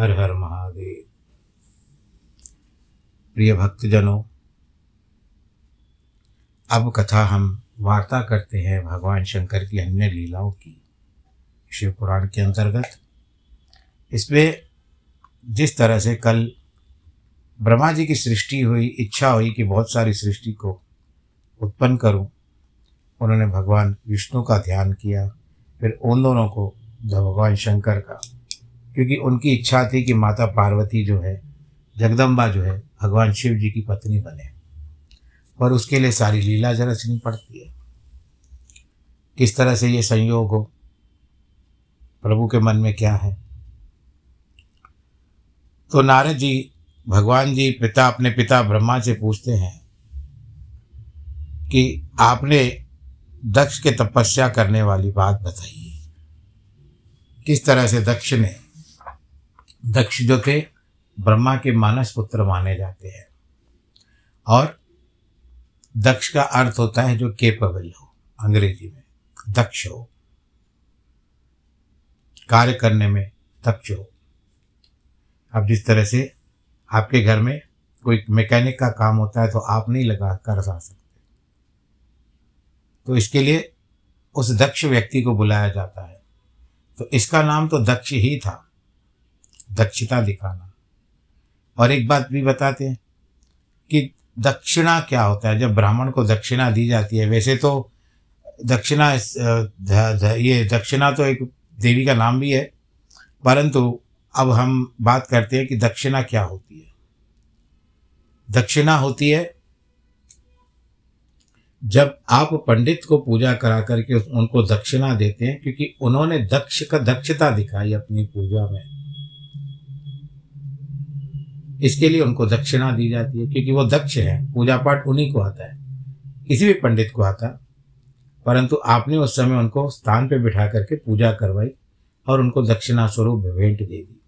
हर हर महादेव। प्रिय भक्तजनों, अब कथा हम वार्ता करते हैं भगवान शंकर की अन्य लीलाओं की, शिव पुराण के अंतर्गत। इसमें जिस तरह से कल ब्रह्मा जी की सृष्टि हुई, इच्छा हुई कि बहुत सारी सृष्टि को उत्पन्न करूँ, उन्होंने भगवान विष्णु का ध्यान किया, फिर उन दोनों को भगवान शंकर का। क्योंकि उनकी इच्छा थी कि माता पार्वती जो है, जगदम्बा जो है, भगवान शिव जी की पत्नी बने। पर उसके लिए सारी लीला रचनी पड़ती है। किस तरह से ये संयोग हो, प्रभु के मन में क्या है? तो नारद जी, भगवान जी पिता, अपने पिता ब्रह्मा से पूछते हैं कि आपने दक्ष के तपस्या करने वाली बात बताइए। किस तरह से दक्ष ने दक्ष जो थे, ब्रह्मा के मानस पुत्र माने जाते हैं। और दक्ष का अर्थ होता है जो केपेबल हो, अंग्रेज़ी में। दक्ष हो। कार्य करने में दक्ष हो। अब जिस तरह से आपके घर में कोई मैकेनिक का काम होता है तो आप नहीं लगा, कर जा सकते। तो इसके लिए उस दक्ष व्यक्ति को बुलाया जाता है। तो इसका नाम तो दक्ष ही था। दक्षता दिखाना। और एक बात भी बताते हैं कि दक्षिणा क्या होता है? जब ब्राह्मण को दक्षिणा दी जाती है, वैसे तो दक्षिणा ये दक्षिणा तो एक देवी का नाम भी है, परंतु अब हम बात करते हैं कि दक्षिणा क्या होती है। दक्षिणा होती है जब आप पंडित को पूजा करा करके उनको दक्षिणा देते हैं, क्योंकि उन्होंने दक्ष का दक्षता दिखाई अपनी पूजा में। इसके लिए उनको दक्षिणा दी जाती है, क्योंकि वो दक्ष है। पूजा पाठ उन्हीं को आता है, किसी भी पंडित को आता परंतु आपने उस समय उनको स्थान पर बिठा करके पूजा करवाई और उनको दक्षिणा स्वरूप भेंट दे दी।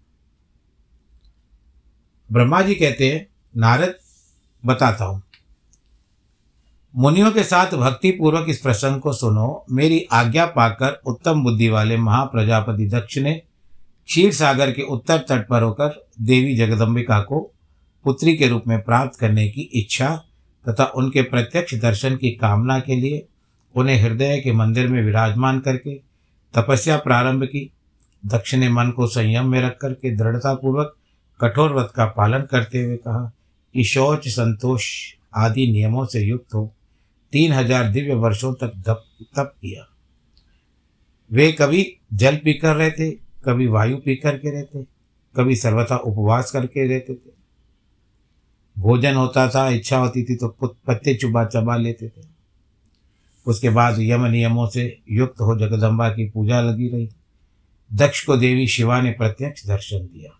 ब्रह्मा जी कहते हैं, नारद, बताता हूँ। मुनियों के साथ भक्ति पूर्वक इस प्रसंग को सुनो। मेरी आज्ञा पाकर उत्तम बुद्धि वाले महाप्रजापति दक्ष ने क्षीर सागर के उत्तर तट पर होकर देवी जगदम्बिका को पुत्री के रूप में प्राप्त करने की इच्छा तथा उनके प्रत्यक्ष दर्शन की कामना के लिए उन्हें हृदय के मंदिर में विराजमान करके तपस्या प्रारंभ की दक्ष ने मन को संयम में रख करके दृढ़तापूर्वक कठोर व्रत का पालन करते हुए कहा कि शौच संतोष आदि नियमों से युक्त हो, तीन हज़ार दिव्य वर्षों तक तप किया। वे कभी जल पीकर रहते कभी वायु पी करके रहते, कभी सर्वथा उपवास करके रहते थे। भोजन होता था, इच्छा होती थी तो पत्ते चुबा चबा लेते थे। उसके बाद यम नियमों से युक्त हो जगदम्बा की पूजा लगी रही। दक्ष को देवी शिवा ने प्रत्यक्ष दर्शन दिया।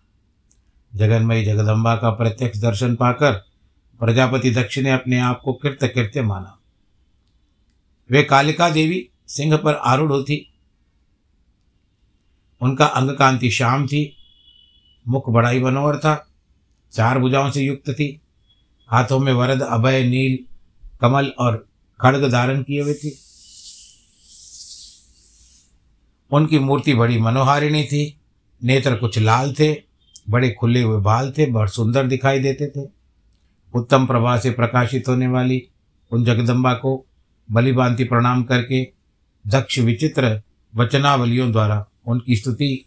जगन्मयी जगदम्बा का प्रत्यक्ष दर्शन पाकर प्रजापति दक्ष ने अपने आप को कृत्य कृत्य माना। वे कालिका देवी सिंह पर आरूढ़ होती उनका अंग कांति श्याम थी, मुख बड़ा ही मनोहर था, चार भुजाओं से युक्त थी, हाथों में वरद, अभय, नील, कमल और खड़ग धारण किए हुए थी। उनकी मूर्ति बड़ी मनोहारिणी थी, नेत्र कुछ लाल थे, बड़े खुले हुए बाल थे, बहुत सुंदर दिखाई देते थे। उत्तम प्रभा से प्रकाशित होने वाली उन जगदम्बा को बलिभांति प्रणाम करके दक्ष विचित्र वचनावलियों द्वारा उनकी स्तुति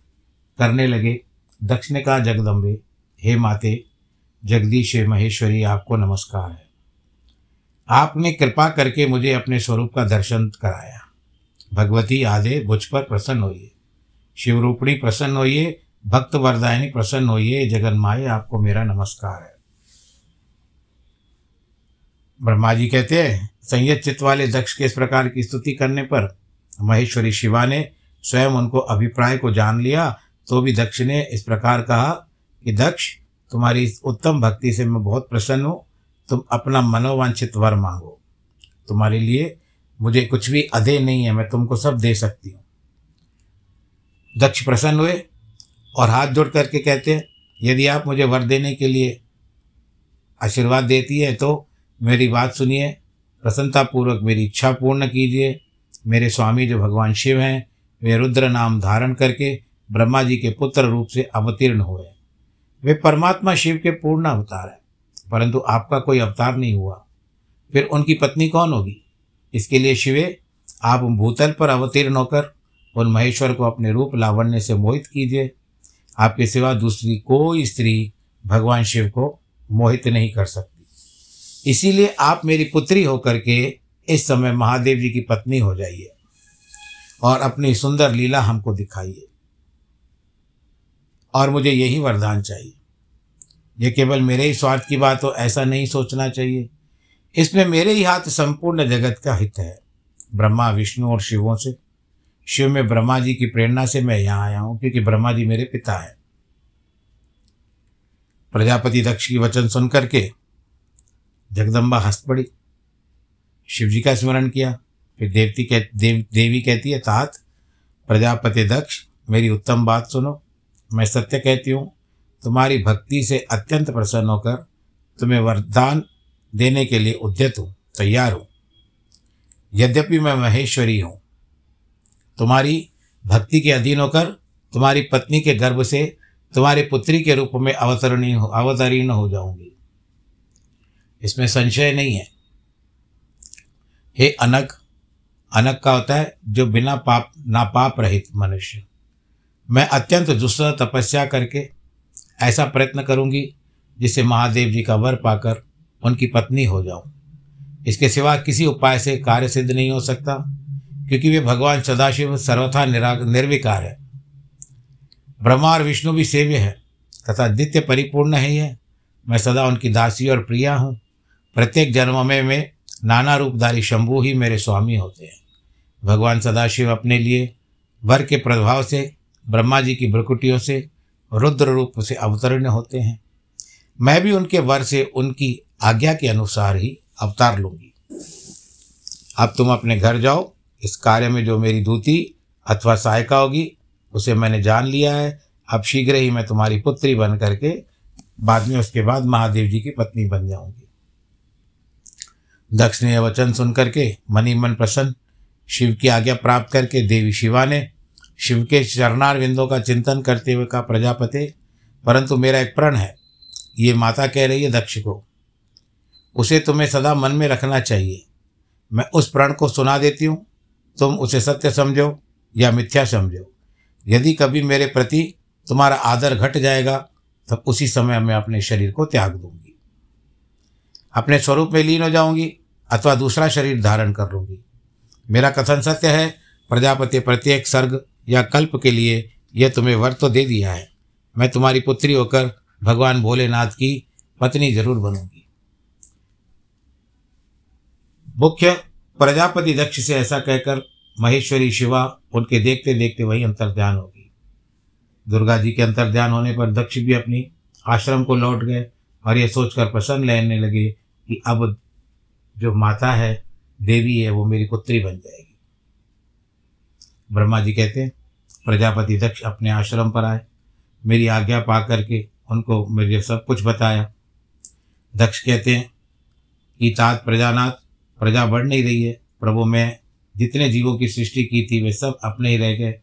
करने लगे। दक्ष ने कहा जगदम्बे, हे माते, जगदीश, हे महेश्वरी, आपको नमस्कार है। आपने कृपा करके मुझे अपने स्वरूप का दर्शन कराया। भगवती आधे मुझ पर प्रसन्न होइए। शिवरूपणी प्रसन्न होइए भक्त वरदायनी प्रसन्न होइए जगन माए आपको मेरा नमस्कार है। ब्रह्मा जी कहते हैं, संयत चित्त वाले दक्ष के इस प्रकार की स्तुति करने पर महेश्वरी शिवा ने स्वयं उनको अभिप्राय को जान लिया तो भी दक्ष ने इस प्रकार कहा कि, दक्ष, तुम्हारी इस उत्तम भक्ति से मैं बहुत प्रसन्न हूँ। तुम अपना मनोवांछित वर मांगो। तुम्हारे लिए मुझे कुछ भी अधे नहीं है, मैं तुमको सब दे सकती हूँ। दक्ष प्रसन्न हुए और हाथ जोड़ करके कहते हैं, यदि आप मुझे वर देने के लिए आशीर्वाद देती है तो मेरी बात सुनिए, प्रसन्नतापूर्वक मेरी इच्छा पूर्ण कीजिए। मेरे स्वामी जो भगवान शिव हैं वे रुद्र नाम धारण करके ब्रह्मा जी के पुत्र रूप से अवतीर्ण हुए। वे परमात्मा शिव के पूर्ण अवतार हैं, परंतु आपका कोई अवतार नहीं हुआ। फिर उनकी पत्नी कौन होगी? इसके लिए शिवे आप भूतल पर अवतीर्ण होकर उन महेश्वर को अपने रूप लावण्य से मोहित कीजिए। आपके सिवा दूसरी कोई स्त्री भगवान शिव को मोहित नहीं कर सकती। इसीलिए आप मेरी पुत्री होकर के इस समय महादेव जी की पत्नी हो जाइए। और अपनी सुंदर लीला हमको दिखाइए। और मुझे यही वरदान चाहिए। ये केवल मेरे ही स्वार्थ की बात हो, ऐसा नहीं सोचना चाहिए। इसमें मेरे ही हाथ संपूर्ण जगत का हित है। ब्रह्मा, विष्णु और शिवों से। शिव में ब्रह्मा जी की प्रेरणा से मैं यहाँ आया हूँ, क्योंकि ब्रह्मा जी मेरे पिता हैं। प्रजापति दक्ष की वचन सुन करके जगदम्बा हंस पड़ी। शिव जी का स्मरण किया। फिर देवती कह, देव, देवी कहती है तात प्रजापति दक्ष, मेरी उत्तम बात सुनो। मैं सत्य कहती हूँ, तुम्हारी भक्ति से अत्यंत प्रसन्न होकर तुम्हें वरदान देने के लिए उद्यत हूँ, तैयार हूँ। यद्यपि मैं महेश्वरी हूँ, तुम्हारी भक्ति के अधीन होकर तुम्हारी पत्नी के गर्भ से तुम्हारी पुत्री के रूप में अवतरणी अवतरीर्ण हो जाऊँगी। इसमें संशय नहीं है। हे अनक अनक का होता है, जो बिना पाप, नापाप रहित मनुष्य। मैं अत्यंत दुस्सह तपस्या करके ऐसा प्रयत्न करूँगी, जिससे महादेव जी का वर पाकर उनकी पत्नी हो जाऊँ। इसके सिवा किसी उपाय से कार्य सिद्ध नहीं हो सकता, क्योंकि वे भगवान सदाशिव सर्वथा निरा निर्विकार है। ब्रह्मा और विष्णु भी सेव्य है, तथा नित्य परिपूर्ण ही है मैं सदा उनकी दासी और प्रिया हूँ। प्रत्येक जन्म में मैं नाना रूपधारी शंभु ही मेरे स्वामी होते हैं। भगवान सदाशिव अपने लिए वर के प्रभाव से, ब्रह्मा जी की भ्रकुटियों से, रुद्र रूप से अवतरण होते हैं। मैं भी उनके वर से उनकी आज्ञा के अनुसार ही अवतार लूँगी। अब तुम अपने घर जाओ, इस कार्य में जो मेरी दूती अथवा सहायिका होगी, उसे मैंने जान लिया है। अब शीघ्र ही मैं तुम्हारी पुत्री बन करके बाद में उसके बाद महादेव जी की पत्नी बन जाऊँगी। दक्ष ने यह वचन सुन करके, मनी मन प्रसन्न, शिव की आज्ञा प्राप्त करके देवी शिवा ने शिव के चरणार विंदों का चिंतन करते हुए कहा, प्रजापति, परंतु मेरा एक प्रण है। ये माता कह रही है दक्ष को उसे तुम्हें सदा मन में रखना चाहिए। मैं उस प्रण को सुना देती हूँ। तुम उसे सत्य समझो या मिथ्या समझो। यदि कभी मेरे प्रति तुम्हारा आदर घट जाएगा, तब उसी समय मैं अपने शरीर को त्याग दूँगी। अपने स्वरूप में लीन हो जाऊँगी अथवा दूसरा शरीर धारण कर लूँगी। मेरा कथन सत्य है, प्रजापति प्रत्येक सर्ग या कल्प के लिए यह तुम्हें वर तो दे दिया है। मैं तुम्हारी पुत्री होकर भगवान भोलेनाथ की पत्नी ज़रूर बनूँगी। मुख्य, प्रजापति दक्ष से ऐसा कहकर महेश्वरी शिवा उनके देखते देखते वही अंतर्ध्यान होगी। दुर्गा जी के अंतर्ध्यान होने पर दक्ष भी अपनी आश्रम को लौट गए और ये सोचकर प्रसन्न लेने लगे कि अब जो माता है, देवी है, वो मेरी पुत्री बन जाएगी। ब्रह्मा जी कहते हैं, प्रजापति दक्ष अपने आश्रम पर आए। मेरी आज्ञा पा करके उनको मुझे सब कुछ बताया। दक्ष कहते हैं कि तात प्रजानाथ, प्रजा बढ़ नहीं रही है। प्रभु, मैं जितने जीवों की सृष्टि की थी, वे सब अपने ही रह गए।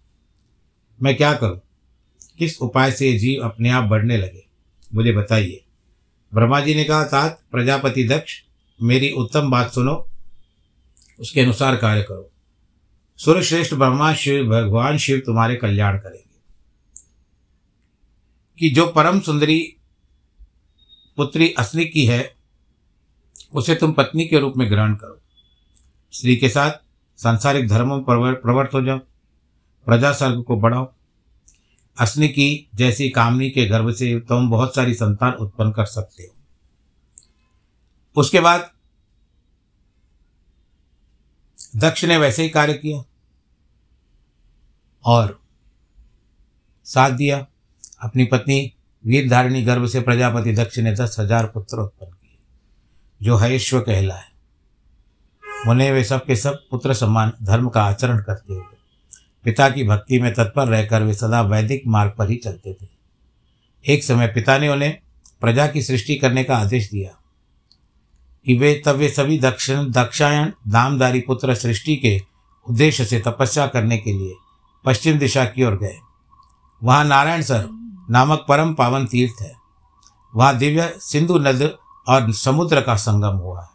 मैं क्या करूँ? किस उपाय से ये जीव अपने आप बढ़ने लगे? मुझे बताइए। ब्रह्मा जी ने कहा तात प्रजापति दक्ष, मेरी उत्तम बात सुनो, उसके अनुसार कार्य करो। सूर्यश्रेष्ठ ब्रह्मा शिव, भगवान शिव तुम्हारे कल्याण करेंगे। कि जो परम सुंदरी पुत्री असली की है, उसे तुम पत्नी के रूप में ग्रहण करो। स्त्री के साथ सांसारिक धर्मों पर प्रवर्त हो जाओ। प्रजा सर्ग को बढ़ाओ। असनी की जैसी कामनी के गर्भ से तुम बहुत सारी संतान उत्पन्न कर सकते हो। उसके बाद दक्ष ने वैसे ही कार्य किया और साथ दिया। अपनी पत्नी वीरधारिणी गर्भ से प्रजापति दक्ष ने दस हज़ार पुत्र उत्पन्न किए, जो हयश्व कहलाए। उन्हें वे सब के सब पुत्र समान धर्म का आचरण करते हुए पिता की भक्ति में तत्पर रहकर वे सदा वैदिक मार्ग पर ही चलते थे। एक समय पिता ने उन्हें प्रजा की सृष्टि करने का आदेश दिया कि वे तब वे सभी दक्षिण दक्षायण दामदारी पुत्र सृष्टि के उद्देश्य से तपस्या करने के लिए पश्चिम दिशा की ओर गए। वहाँ नारायण सर नामक परम पावन तीर्थ है। वहाँ दिव्य सिंधु नद और समुद्र का संगम हुआ है।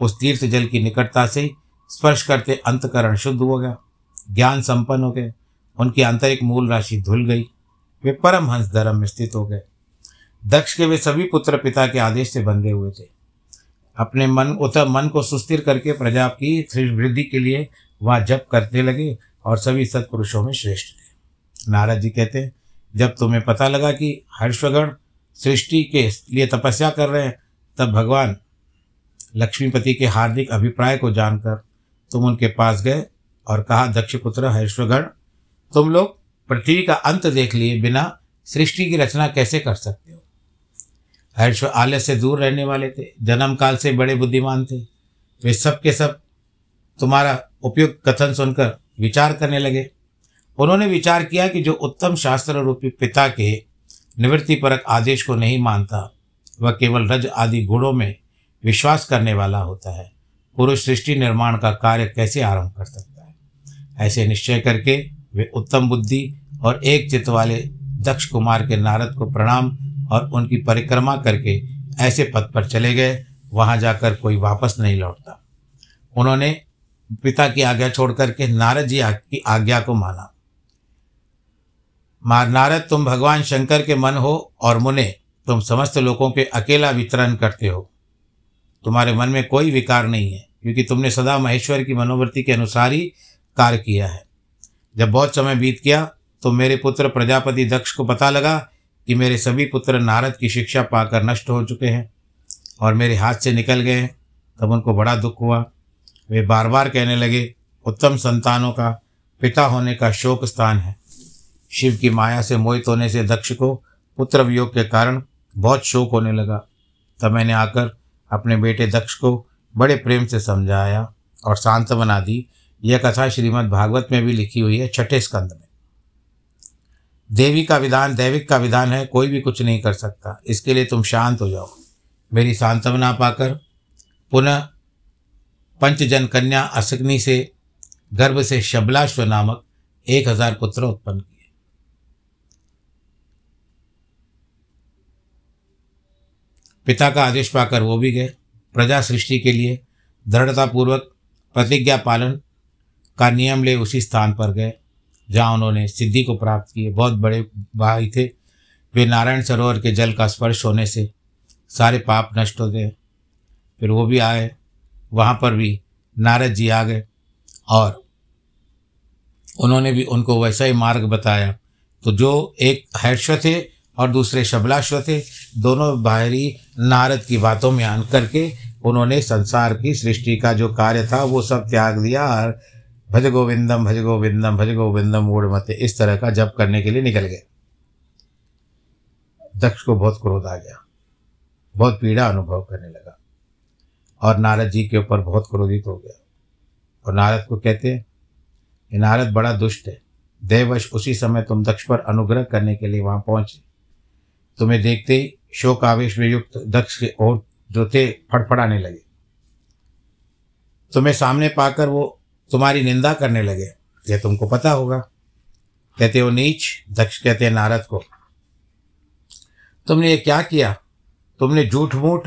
उस तीर्थ जल की निकटता से स्पर्श करते अंतकरण शुद्ध हो गया। ज्ञान संपन्न हो गए। उनकी आंतरिक मूल राशि धुल गई। वे परम हंस धर्म में स्थित हो गए। दक्ष के वे सभी पुत्र पिता के आदेश से बंधे हुए थे। अपने मन, उत मन को सुस्थिर करके प्रजा की वृद्धि के लिए वह जप करते लगे और सभी सत्पुरुषों में श्रेष्ठ थे। नारद जी कहते हैं जब तुम्हें पता लगा कि हर्षगण सृष्टि के लिए तपस्या कर रहे हैं, तब भगवान लक्ष्मीपति के हार्दिक अभिप्राय को जानकर तुम उनके पास गए और कहा, दक्षपुत्र हर्षगण तुम लोग पृथ्वी का अंत देख लिए बिना सृष्टि की रचना कैसे कर सकते हो? हर्ष आलय से दूर रहने वाले थे, जन्म काल से बड़े बुद्धिमान थे। वे सब के सब तुम्हारा उपयुक्त कथन सुनकर विचार करने लगे। उन्होंने विचार किया कि जो उत्तम शास्त्र रूपी पिता के निवृत्ति परक आदेश को नहीं मानता, वह केवल रज आदि गुणों में विश्वास करने वाला होता है। पुरुष सृष्टि निर्माण का कार्य कैसे आरंभ कर सकता ऐसे निश्चय करके वे उत्तम बुद्धि और एक चित्त वाले दक्ष कुमार के नारद को प्रणाम और उनकी परिक्रमा करके ऐसे पद पर चले गए। वहाँ जाकर कोई वापस नहीं लौटता। उन्होंने पिता की आज्ञा छोड़ करके नारद जी की आज्ञा को माना। मार नारद, तुम भगवान शंकर के मन हो और मुने, तुम समस्त लोगों के अकेला वितरण करते हो। तुम्हारे मन में कोई विकार नहीं है, क्योंकि तुमने सदा महेश्वर की मनोवृत्ति के अनुसार ही कार्य किया है। जब बहुत समय बीत गया तो मेरे पुत्र प्रजापति दक्ष को पता लगा कि मेरे सभी पुत्र नारद की शिक्षा पाकर नष्ट हो चुके हैं और मेरे हाथ से निकल गए तब उनको बड़ा दुख हुआ। वे बार बार कहने लगे, उत्तम संतानों का, पिता होने का शोक स्थान है। शिव की माया से मोहित होने से दक्ष को पुत्र वियोग के कारण बहुत शोक होने लगा। तब मैंने आकर अपने बेटे दक्ष को बड़े प्रेम से समझाया और शांत बना दी यह कथा श्रीमद् भागवत में भी लिखी हुई है छठे स्कंद में। देवी का विधान दैविक का विधान है, कोई भी कुछ नहीं कर सकता। इसके लिए तुम शांत हो जाओ। मेरी सांत्वना पाकर पुनः पंचजन कन्या असग्नि से, गर्भ से शबलाश्व नामक एक हज़ार पुत्र उत्पन्न किए। पिता का आदेश पाकर वो भी गए। प्रजा सृष्टि के लिए दृढ़तापूर्वक प्रतिज्ञा पालन का नियम ले उसी स्थान पर गए, जहाँ उन्होंने सिद्धि को प्राप्त किए। बहुत बड़े भाई थे। वे नारायण सरोवर के जल का स्पर्श होने से सारे पाप नष्ट हैं फिर वो भी आए। वहाँ पर भी नारद जी आ गए और उन्होंने भी उनको वैसा ही मार्ग बताया। तो जो एक हर्ष्व थे और दूसरे शबलाश्व थे, दोनों बाहरी नारद की बातों में आन करके उन्होंने संसार की सृष्टि का जो कार्य था, वो सब त्याग दिया और भज गोविंदम भज गोविंदम भज गोविंदम मूड मत। इस तरह का जप करने के लिए निकल गए। दक्ष को बहुत क्रोध आ गया। बहुत पीड़ा अनुभव करने लगा। और नारद जी के ऊपर बहुत क्रोधित हो गया। और नारद को कहते हैं नारद बड़ा दुष्ट है। देवश, उसी समय तुम दक्ष पर अनुग्रह करने के लिए वहाँ पहुँचे। तुम्हें देखते ही शोक आवेश में युक्त दक्ष के ओर जो थे फड़फड़ाने लगे। तुम्हें सामने पाकर वो तुम्हारी निंदा करने लगे। यह तुमको पता होगा। कहते हो, नीच, दक्ष कहते नारद को। तुमने ये क्या किया? तुमने झूठ मूठ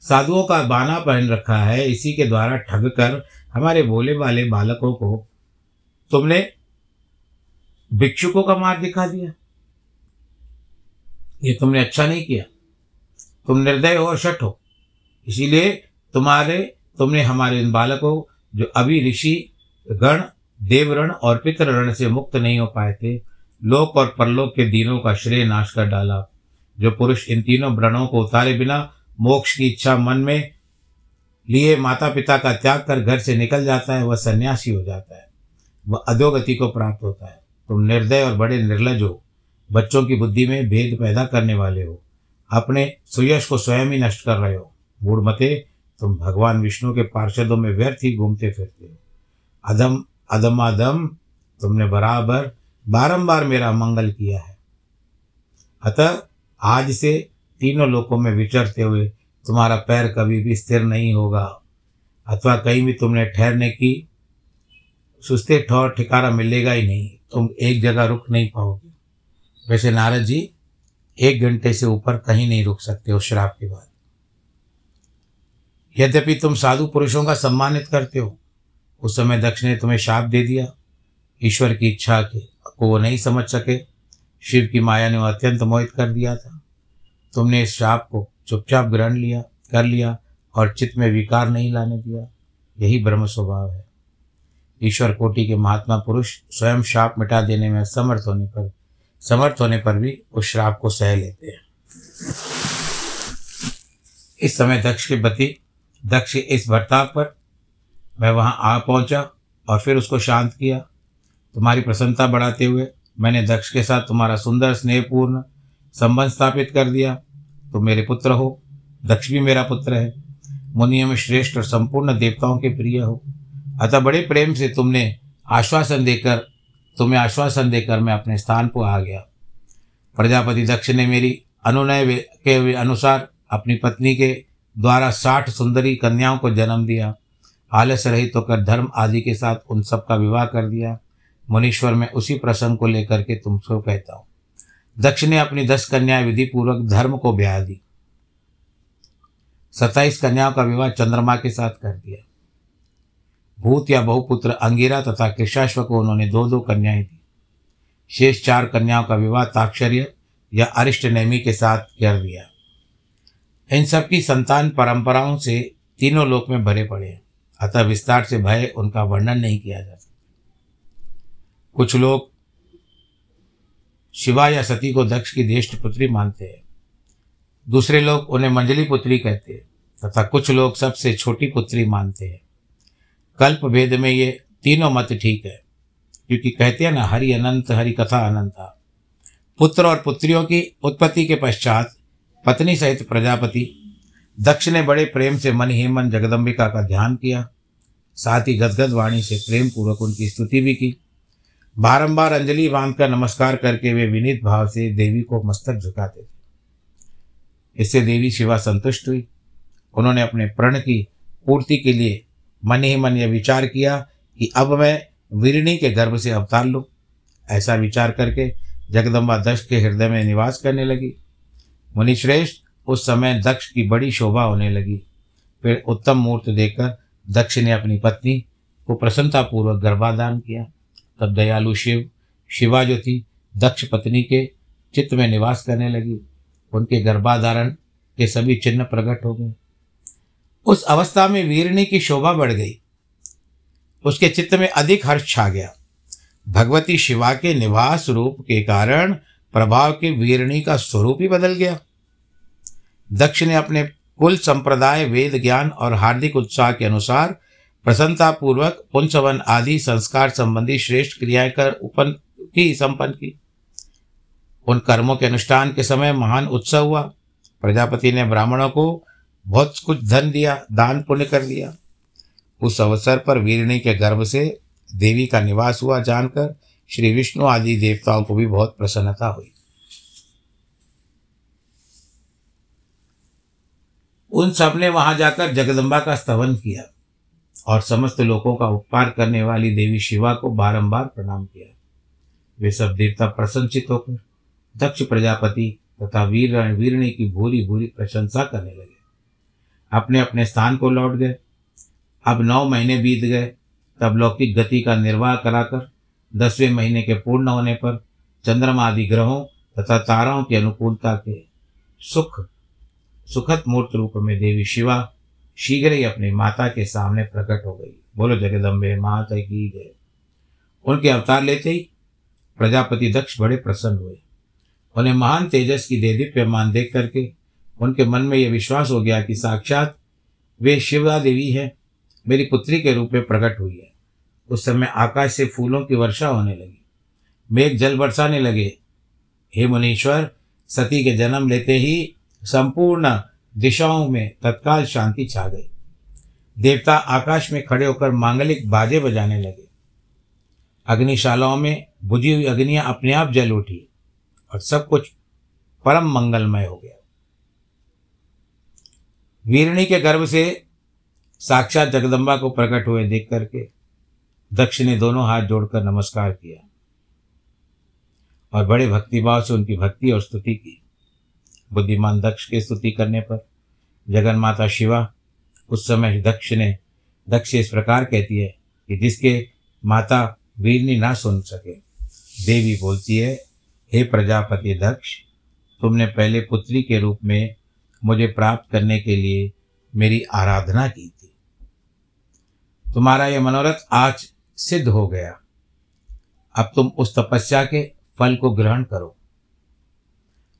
साधुओं का बाना पहन रखा है। इसी के द्वारा ठग कर हमारे बोले वाले बालकों को तुमने भिक्षुकों का मार्ग दिखा दिया। ये तुमने अच्छा नहीं किया। तुम निर्दय हो और शठ हो। इसीलिए तुम्हारे, तुमने हमारे इन बालकों जो अभी ऋषि गण, देवरण और पितृण से मुक्त नहीं हो पाए थे, लोक और परलोक के दिनों का श्रेय नाश कर डाला, जो पुरुष इन तीनों व्रणों को उतारे बिना मोक्ष की इच्छा मन में लिए माता पिता का त्याग कर घर से निकल जाता है, वह सन्यासी हो जाता है। वह अधोगति को प्राप्त होता है। तुम निर्दय और बड़े निर्लज हो। बच्चों की बुद्धि में भेद पैदा करने वाले हो। अपने सुयश को स्वयं ही नष्ट कर रहे हो। मूढ़मते तुम भगवान विष्णु के पार्षदों में व्यर्थ ही घूमते फिरते हो। अदम अदमादम तुमने बराबर बारंबार मेरा मंगल किया है। अतः आज से तीनों लोकों में विचरते हुए तुम्हारा पैर कभी भी स्थिर नहीं होगा। अथवा कहीं भी तुमने ठहरने की सुस्ते ठौर ठिकारा मिलेगा ही नहीं। तुम एक जगह रुक नहीं पाओगे। वैसे नारद जी, एक घंटे से ऊपर कहीं नहीं रुक सकते उस श्राप के बाद। यद्यपि तुम साधु पुरुषों का सम्मानित करते हो, उस समय दक्ष ने तुम्हें शाप दे दिया। ईश्वर की इच्छा के को वो नहीं समझ सके। शिव की माया ने अत्यंत मोहित कर दिया था। तुमने इस शाप को चुपचाप ग्रहण लिया, कर लिया और चित्त में विकार नहीं लाने दिया। यही ब्रह्म स्वभाव है। ईश्वर कोटि के महात्मा पुरुष स्वयं शाप मिटा देने में समर्थ होने पर समर्थ होने पर भी उस श्राप को सह लेते हैं। इस समय दक्ष के पति दक्ष इस बर्ताव पर। मैं वहाँ आ पहुँचा और फिर उसको शांत किया। तुम्हारी प्रसन्नता बढ़ाते हुए मैंने दक्ष के साथ तुम्हारा सुंदर, स्नेहपूर्ण संबंध स्थापित कर दिया। तुम मेरे पुत्र हो। दक्ष भी मेरा पुत्र है। मुनियों में श्रेष्ठ और संपूर्ण देवताओं के प्रिय हो। अतः बड़े प्रेम से तुमने आश्वासन देकर, तुम्हें आश्वासन देकर मैं अपने स्थान पर आ गया। प्रजापति दक्ष ने मेरी अनुनय के अनुसार अपनी पत्नी के द्वारा साठ सुंदरी कन्याओं को जन्म दिया आलस रहित होकर धर्म आदि के साथ उन सब का विवाह कर दिया। मुनीश्वर, में उसी प्रसंग को लेकर के तुमको कहता हूँ। दक्ष ने अपनी दस कन्याएँ विधि पूर्वक धर्म को ब्याह दी। सत्ताईस कन्याओं का विवाह चंद्रमा के साथ कर दिया। भूत या बहुपुत्र अंगिरा तथा कृषाश्व को उन्होंने दो दो कन्याएँ दी। शेष चार कन्याओं का विवाह ताक्षर्य या अरिष्ट नेमी के साथ कर दिया। इन सबकी संतान परंपराओं से तीनों लोक में भरे पड़े हैं। अतः विस्तार से भय उनका वर्णन नहीं किया जा सकता। कुछ लोग शिवा या सती को दक्ष की ज्येष्ठ पुत्री मानते हैं। दूसरे लोग उन्हें मंजली पुत्री कहते हैं, तथा कुछ लोग सबसे छोटी पुत्री मानते हैं। कल्प भेद में ये तीनों मत ठीक है, क्योंकि कहते हैं ना, हरि अनंत, हरि कथा अनंता। पुत्र और पुत्रियों की उत्पत्ति के पश्चात पत्नी सहित प्रजापति दक्ष ने बड़े प्रेम से मन ही मन जगदम्बिका का ध्यान किया। साथ ही गदगद वाणी से प्रेम पूर्वक उनकी स्तुति भी की। बारंबार अंजलि बाँध बांधकर नमस्कार करके वे विनीत भाव से देवी को मस्तक झुकाते थे। इससे देवी शिवा संतुष्ट हुई। उन्होंने अपने प्रण की पूर्ति के लिए मन ही मन यह विचार किया कि अब मैं वीरणी के गर्भ से अवतार लूँ। ऐसा विचार करके जगदम्बा दक्ष के हृदय में निवास करने लगी। मुनिश्रेष्ठ उस समय दक्ष की बड़ी शोभा होने लगी। फिर उत्तम मुहूर्त देखकर दक्ष ने अपनी पत्नी को प्रसन्नतापूर्वक गर्भाधान किया। तब दयालु शिव शिवा जो थी दक्ष पत्नी के चित्त में निवास करने लगी। उनके गर्भाधारण के सभी चिन्ह प्रकट हो गए। उस अवस्था में वीरणी की शोभा बढ़ गई। उसके चित्त में अधिक हर्ष छा गया। भगवती शिवा के निवास रूप के कारण प्रभाव के वीरणी का स्वरूप ही बदल गया। दक्ष ने अपने कुल संप्रदाय, वेद, ज्ञान और हार्दिक उत्साह के अनुसार प्रसन्नतापूर्वक पुंसवन आदि संस्कार संबंधी श्रेष्ठ क्रियाएँ कर उपन, की संपन्न की। उन कर्मों के अनुष्ठान के समय महान उत्सव हुआ। प्रजापति ने ब्राह्मणों को बहुत कुछ धन दिया, दान पुण्य कर दिया उस अवसर पर वीरणी के गर्भ से देवी का निवास हुआ, जानकर श्री विष्णु आदि देवताओं को भी बहुत प्रसन्नता हुई। उन सबने वहाँ जाकर जगदम्बा का स्तवन किया और समस्त लोगों का उपकार करने वाली देवी शिवा को बारंबार प्रणाम किया। वे सब देवता प्रसन्नचित होकर दक्ष प्रजापति तथा वीर, वीरणी की भूरी भूरी प्रशंसा करने लगे। अपने अपने स्थान को लौट गए। अब नौ महीने बीत गए। तब लौकिक गति का निर्वाह कराकर दसवें महीने के पूर्ण होने पर चंद्रमा आदि ग्रहों तथा ताराओं की अनुकूलता के सुख सुखद मूर्त रूप में देवी शिवा शीघ्र ही अपनी माता के सामने प्रकट हो गई। बोलो, जगदम्बे माता की गए उनके अवतार लेते ही प्रजापति दक्ष बड़े प्रसन्न हुए। उन्हें महान तेजस की दे मान देख करके उनके मन में यह विश्वास हो गया कि साक्षात वे शिवा देवी है, मेरी पुत्री के रूप में प्रकट हुई है। उस समय आकाश से फूलों की वर्षा होने लगी। मेघ जल बरसाने लगे। हे मुनीश्वर, सती के जन्म लेते ही संपूर्ण दिशाओं में तत्काल शांति छा गई। देवता आकाश में खड़े होकर मांगलिक बाजे बजाने लगे। अग्निशालाओं में बुझी हुई अग्नियाँ अपने आप जल उठी और सब कुछ परम मंगलमय हो गया। वीरणी के गर्भ से साक्षात जगदम्बा को प्रकट हुए देख करके दक्ष ने दोनों हाथ जोड़कर नमस्कार किया और बड़े भक्तिभाव से उनकी भक्ति और स्तुति की। बुद्धिमान दक्ष के स्तुति करने पर जगन माता शिवा उस समय दक्ष ने, दक्ष इस प्रकार कहती है कि जिसके माता वीरनी ना सुन सके, देवी बोलती है, हे प्रजापति दक्ष, तुमने पहले पुत्री के रूप में मुझे प्राप्त करने के लिए मेरी आराधना की थी। तुम्हारा यह मनोरथ आज सिद्ध हो गया। अब तुम उस तपस्या के फल को ग्रहण करो।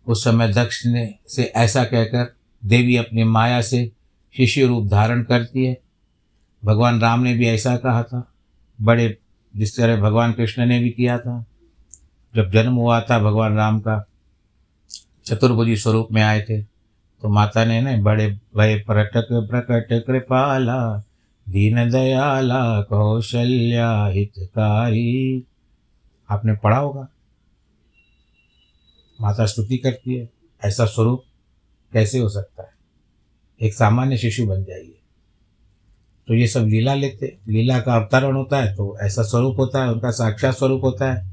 उस समय दक्ष ने से ऐसा कहकर देवी अपनी माया से शिशु रूप धारण करती है। भगवान राम ने भी ऐसा कहा था। बड़े, जिस तरह भगवान कृष्ण ने भी किया था। जब जन्म हुआ था, भगवान राम का चतुर्भुजी स्वरूप में आए थे तो माता ने ना बड़े भय प्रटक प्रकट कृपाला, दीन दयाला, कौशल्या हितकारी। आपने पढ़ा होगा? माता स्तुति करती है, ऐसा स्वरूप कैसे हो सकता है? एक सामान्य शिशु बन जाइए। तो ये सब लीला लेते, लीला का अवतरण होता है तो ऐसा स्वरूप होता है, उनका साक्षात स्वरूप होता है।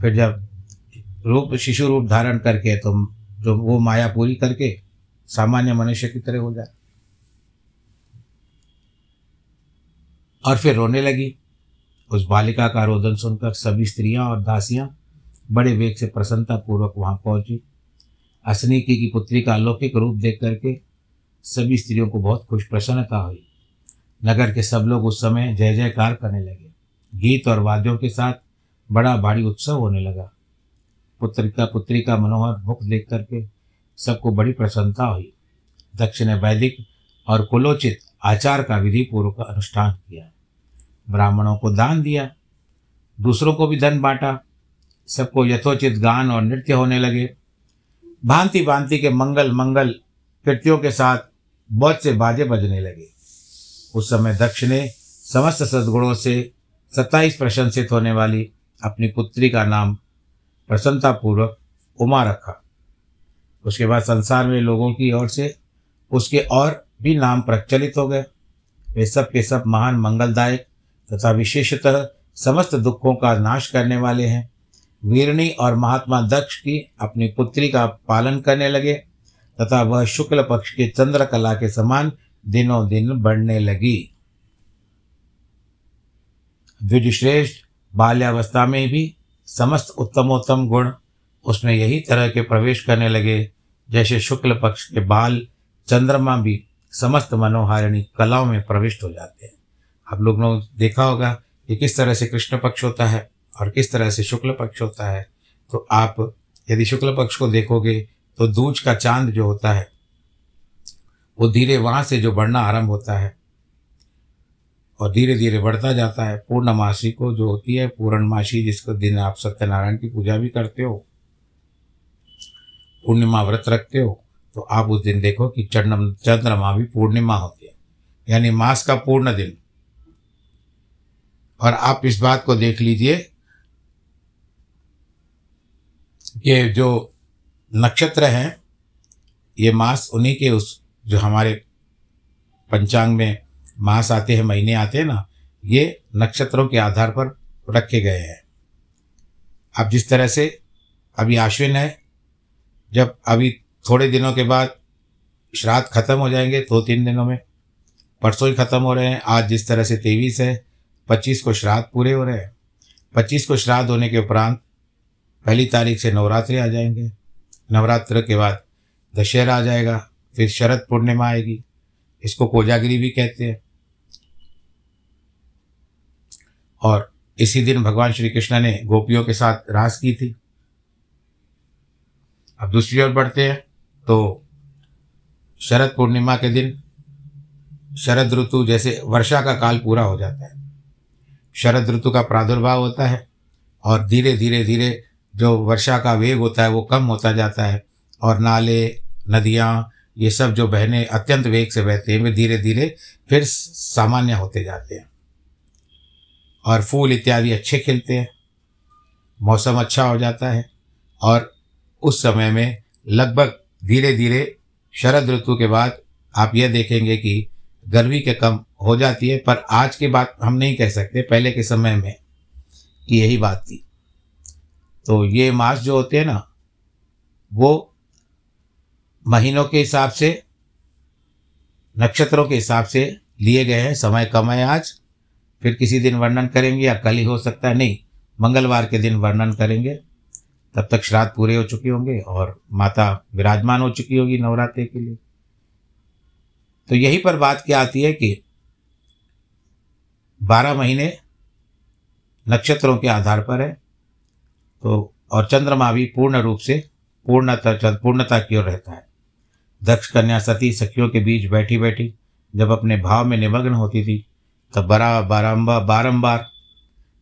फिर जब रूप, शिशु रूप धारण करके तो जो वो माया पूरी करके सामान्य मनुष्य की तरह हो जाए। और फिर रोने लगी। उस बालिका का रोदन सुनकर सभी स्त्रियाँ और दासियाँ बड़े वेग से प्रसन्नता पूर्वक वहाँ पहुँची। असनीकी की पुत्री का अलौकिक रूप देख करके सभी स्त्रियों को बहुत खुश प्रसन्नता हुई। नगर के सब लोग उस समय जय जयकार करने लगे। गीत और वाद्यों के साथ बड़ा भारी उत्सव होने लगा। पुत्र का पुत्री का मनोहर मुख देख करके सबको बड़ी प्रसन्नता हुई। दक्ष ने वैदिक और कुलोचित आचार का विधि पूर्वक अनुष्ठान किया। ब्राह्मणों को दान दिया। दूसरों को भी धन बांटा। सबको यथोचित गान और नृत्य होने लगे। भांति भांति के मंगल मंगल कृत्यों के साथ बहुत से बाजे बजने लगे। उस समय दक्ष ने समस्त सद्गुणों से सत्ताईस प्रशंसित होने वाली अपनी पुत्री का नाम प्रसन्नतापूर्वक उमा रखा। उसके बाद संसार में लोगों की ओर से उसके और भी नाम प्रचलित हो गए। वे सब के सब महान मंगलदायक तथा विशेषतः समस्त दुखों का नाश करने वाले हैं। वीरणी और महात्मा दक्ष की अपनी पुत्री का पालन करने लगे, तथा वह शुक्ल पक्ष के चंद्रकला के समान दिनों दिन बढ़ने लगी। द्विजश्रेष्ठ बाल्यावस्था में भी समस्त उत्तमोत्तम गुण उसमें यही तरह के प्रवेश करने लगे, जैसे शुक्ल पक्ष के बाल चंद्रमा भी समस्त मनोहारिणी कलाओं में प्रविष्ट हो जाते हैं। आप लोग ने देखा होगा कि किस तरह से कृष्ण पक्ष होता है। और किस तरह से शुक्ल पक्ष होता है तो आप यदि शुक्ल पक्ष को देखोगे तो दूज का चाँद जो होता है, वो धीरे वहाँ से जो बढ़ना आरंभ होता है, और धीरे धीरे बढ़ता जाता है। पूर्णमासी को जो होती है, पूर्णमासी जिसको दिन आप सत्यनारायण की पूजा भी करते हो, पूर्णिमा व्रत रखते हो तो आप उस दिन देखो कि चंद्रमा चंद्रमा भी पूर्णिमा होती है, यानी मास का पूर्ण दिन। और आप इस बात को देख लीजिए कि जो नक्षत्र हैं, ये मास उन्हीं के उस, जो हमारे पंचांग में मास आते हैं, महीने आते हैं ना, ये नक्षत्रों के आधार पर रखे गए हैं। अब जिस तरह से अभी आश्विन है, जब अभी थोड़े दिनों के बाद श्राद्ध खत्म हो जाएँगे, दो तीन दिनों में, परसों ही खत्म हो रहे हैं, आज जिस तरह से तेईस है, पच्चीस को श्राद्ध पूरे हो रहे हैं। पच्चीस को श्राद्ध होने के उपरांत पहली तारीख से नवरात्रि आ जाएँगे। नवरात्र के बाद दशहरा आ जाएगा, फिर शरद पूर्णिमा आएगी। इसको कोजागिरी भी कहते हैं। और इसी दिन भगवान श्री कृष्ण ने गोपियों के साथ रास की थी। अब दूसरी ओर बढ़ते हैं तो शरद पूर्णिमा के दिन शरद ऋतु जैसे वर्षा का काल पूरा हो जाता है। शरद ऋतु का प्रादुर्भाव होता है और धीरे धीरे धीरे जो वर्षा का वेग होता है वो कम होता जाता है और नाले, नदियाँ, ये सब जो बहने अत्यंत वेग से बहते हैं, वे धीरे धीरे फिर सामान्य होते जाते हैं। और फूल इत्यादि अच्छे खिलते हैं, मौसम अच्छा हो जाता है और उस समय में लगभग धीरे धीरे शरद ऋतु के बाद आप यह देखेंगे कि गर्मी के कम हो जाती है, पर आज की बात हम नहीं कह सकते, पहले के समय में कि यही बात थी। तो ये मास जो होते हैं ना, वो महीनों के हिसाब से, नक्षत्रों के हिसाब से लिए गए हैं। समय कम है आज, फिर किसी दिन वर्णन करेंगे या कल ही हो सकता है, नहीं, मंगलवार के दिन वर्णन करेंगे। तब तक श्राद्ध पूरे हो चुके होंगे और माता विराजमान हो चुकी होगी नवरात्रि के लिए। तो यहीं पर बात क्या आती है कि बारह महीने नक्षत्रों के आधार पर है। तो और चंद्रमा भी पूर्ण रूप से पूर्णता पूर्णता की ओर रहता है। दक्ष कन्या सती सखियों के बीच बैठी बैठी जब अपने भाव में निमग्न होती थी, तब बरा बारम्बार बारम्बार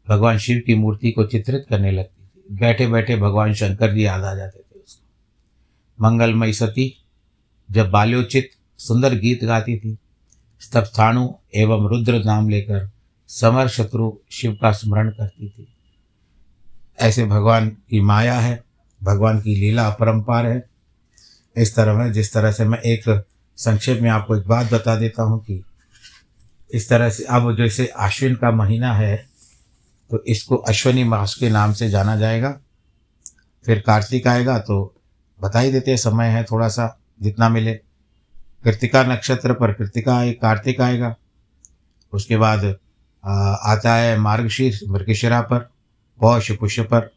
भगवान शिव की मूर्ति को चित्रित करने लगती थी। बैठे बैठे भगवान शंकर जी याद आ जाते थे उसको। मंगलमयी सती जब बाल्योचित सुंदर गीत गाती थी स्तब्थाणु एवं रुद्र नाम लेकर समर शत्रु शिव का स्मरण करती थी। ऐसे भगवान की माया है, भगवान की लीला अपरंपार है। इस तरह में, जिस तरह से मैं एक संक्षेप में आपको एक बात बता देता हूँ कि इस तरह से, अब जैसे आश्विन का महीना है तो इसको अश्वनी मास के नाम से जाना जाएगा। फिर कार्तिक आएगा तो बता ही देते समय है थोड़ा सा जितना मिले। कृतिका नक्षत्र पर कृतिका आए, कार्तिक आएगा। उसके बाद आता है मार्गशीर्ष, मृगशिरा पर। पौष पुष्य पर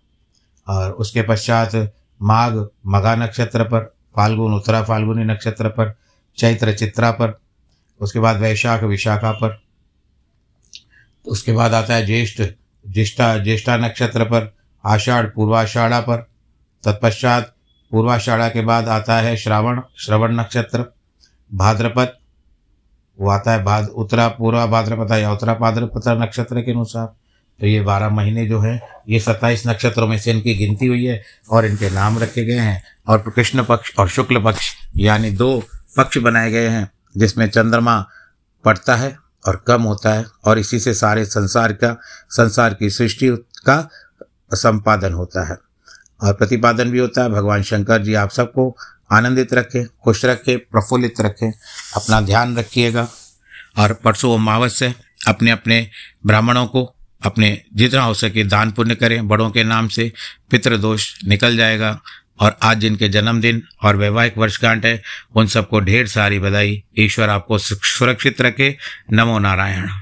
और उसके पश्चात माघ मघा नक्षत्र पर, फाल्गुन उत्तरा फाल्गुनी नक्षत्र पर, चैत्र चित्रा पर, उसके बाद वैशाख विशाखा पर, उसके बाद आता है ज्येष्ठ, ज्येष्ठा ज्येष्ठा नक्षत्र पर, आषाढ़ पूर्वाषाढ़ा पर, तत्पश्चात पूर्वाषाढ़ा के बाद आता है श्रावण, श्रवण नक्षत्र, भाद्रपद, वो आता है भाद उत्तरा पूर्वा भाद्रपद या उत्तरा भाद्रपद नक्षत्र के अनुसार। तो ये बारह महीने जो हैं, ये सत्ताईस नक्षत्रों में से इनकी गिनती हुई है और इनके नाम रखे गए हैं। और कृष्ण पक्ष और शुक्ल पक्ष, यानी दो पक्ष बनाए गए हैं, जिसमें चंद्रमा पड़ता है और कम होता है, और इसी से सारे संसार का, संसार की सृष्टि का संपादन होता है। और प्रतिपादन भी होता है। भगवान शंकर जी आप सबको आनंदित रखें, खुश रखें, प्रफुल्लित रखें, अपना ध्यान रखिएगा। और परसों अमावस्या अपने अपने ब्राह्मणों को अपने जितना हो सके दान पुण्य करें, बड़ों के नाम से पितृदोष निकल जाएगा। और आज जिनके जन्मदिन और वैवाहिक वर्षगांठ है, उन सबको ढेर सारी बधाई। ईश्वर आपको सुरक्षित रखे। नमो नारायण।